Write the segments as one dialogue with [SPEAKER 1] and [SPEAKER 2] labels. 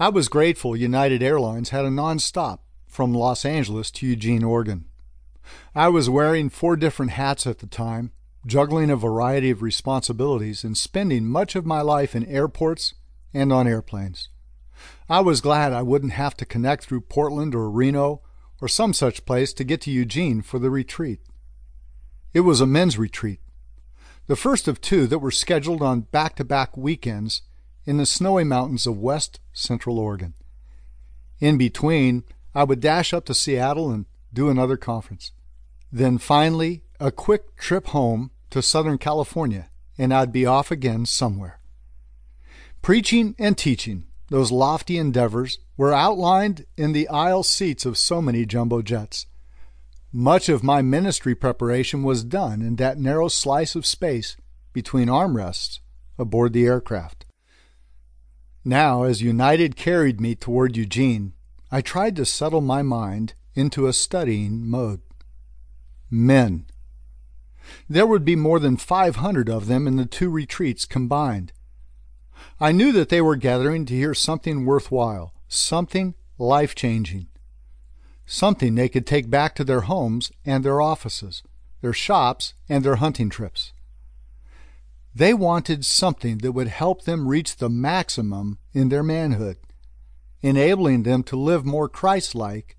[SPEAKER 1] I was grateful United Airlines had a nonstop from Los Angeles to Eugene, Oregon. I was wearing four different hats at the time, juggling a variety of responsibilities, and spending much of my life in airports and on airplanes. I was glad I wouldn't have to connect through Portland or Reno or some such place to get to Eugene for the retreat. It was a men's retreat, the first of two that were scheduled on back to back weekends in the snowy mountains of west central Oregon. In between, I would dash up to Seattle and do another conference. Then finally, a quick trip home to Southern California, and I'd be off again somewhere. Preaching and teaching, those lofty endeavors, were outlined in the aisle seats of so many jumbo jets. Much of my ministry preparation was done in that narrow slice of space between armrests aboard the aircraft. Now, as United carried me toward Eugene, I tried to settle my mind into a studying mode. Men. There would be more than 500 of them in the two retreats combined. I knew that they were gathering to hear something worthwhile, something life changing, something they could take back to their homes and their offices, their shops and their hunting trips. They wanted something that would help them reach the maximum in their manhood, enabling them to live more Christ like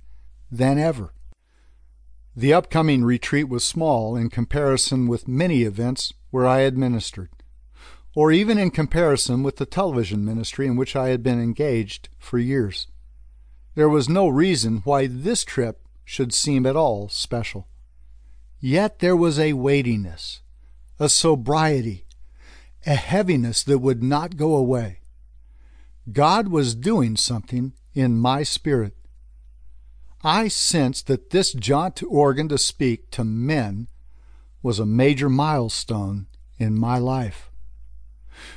[SPEAKER 1] than ever. The upcoming retreat was small in comparison with many events where I had ministered, or even in comparison with the television ministry in which I had been engaged for years. There was no reason why this trip should seem at all special. Yet there was a weightiness, a sobriety, a heaviness that would not go away. God was doing something in my spirit. I sensed that this jaunt to Oregon to speak to men was a major milestone in my life.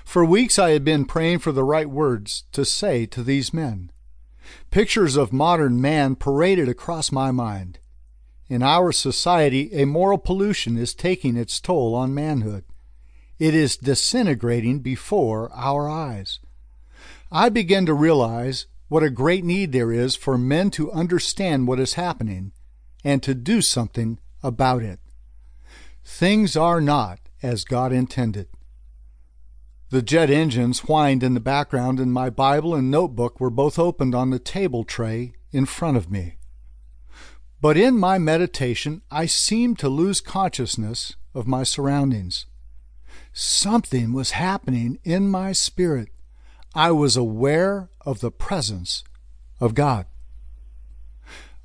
[SPEAKER 1] For weeks I had been praying for the right words to say to these men. Pictures of modern man paraded across my mind. In our society, a moral pollution is taking its toll on manhood. It is disintegrating before our eyes. I begin to realize what a great need there is for men to understand what is happening and to do something about it. Things are not as God intended. The jet engines whined in the background, and my Bible and notebook were both opened on the table tray in front of me. But in my meditation, I seemed to lose consciousness of my surroundings. Something was happening in my spirit. I was aware of the presence of God.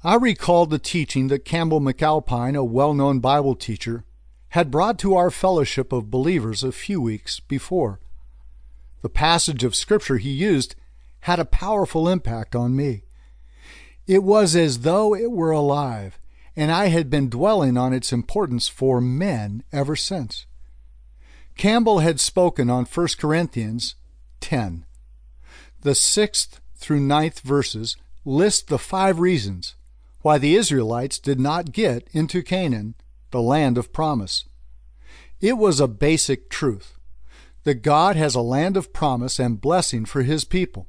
[SPEAKER 1] I recalled the teaching that Campbell McAlpine, a well known Bible teacher, had brought to our fellowship of believers a few weeks before. The passage of Scripture he used had a powerful impact on me. It was as though it were alive, and I had been dwelling on its importance for men ever since. Campbell had spoken on 1 Corinthians 10. The sixth through ninth verses list the five reasons why the Israelites did not get into Canaan, the land of promise. It was a basic truth that God has a land of promise and blessing for His people.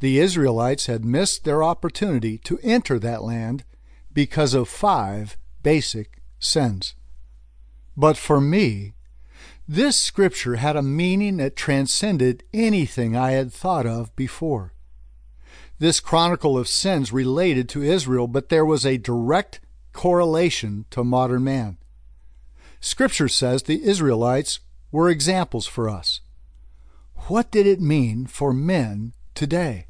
[SPEAKER 1] The Israelites had missed their opportunity to enter that land because of five basic sins. But for me, this scripture had a meaning that transcended anything I had thought of before. This chronicle of sins related to Israel, but there was a direct correlation to modern man. Scripture says the Israelites were examples for us. What did it mean for men today?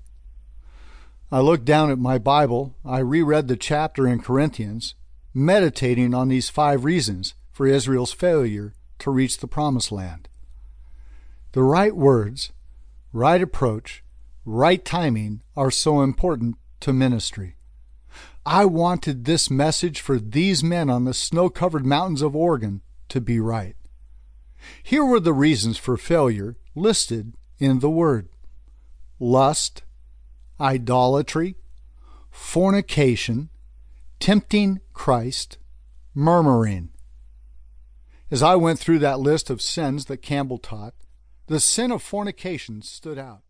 [SPEAKER 1] I looked down at my Bible, I reread the chapter in Corinthians, meditating on these five reasons for Israel's failure to reach the promised land. The right words, right approach, right timing are so important to ministry. I wanted this message for these men on the snow covered mountains of Oregon to be right. Here were the reasons for failure listed in the Word lust, idolatry, fornication, tempting Christ, murmuring. As I went through that list of sins that Campbell taught, the sin of fornication stood out.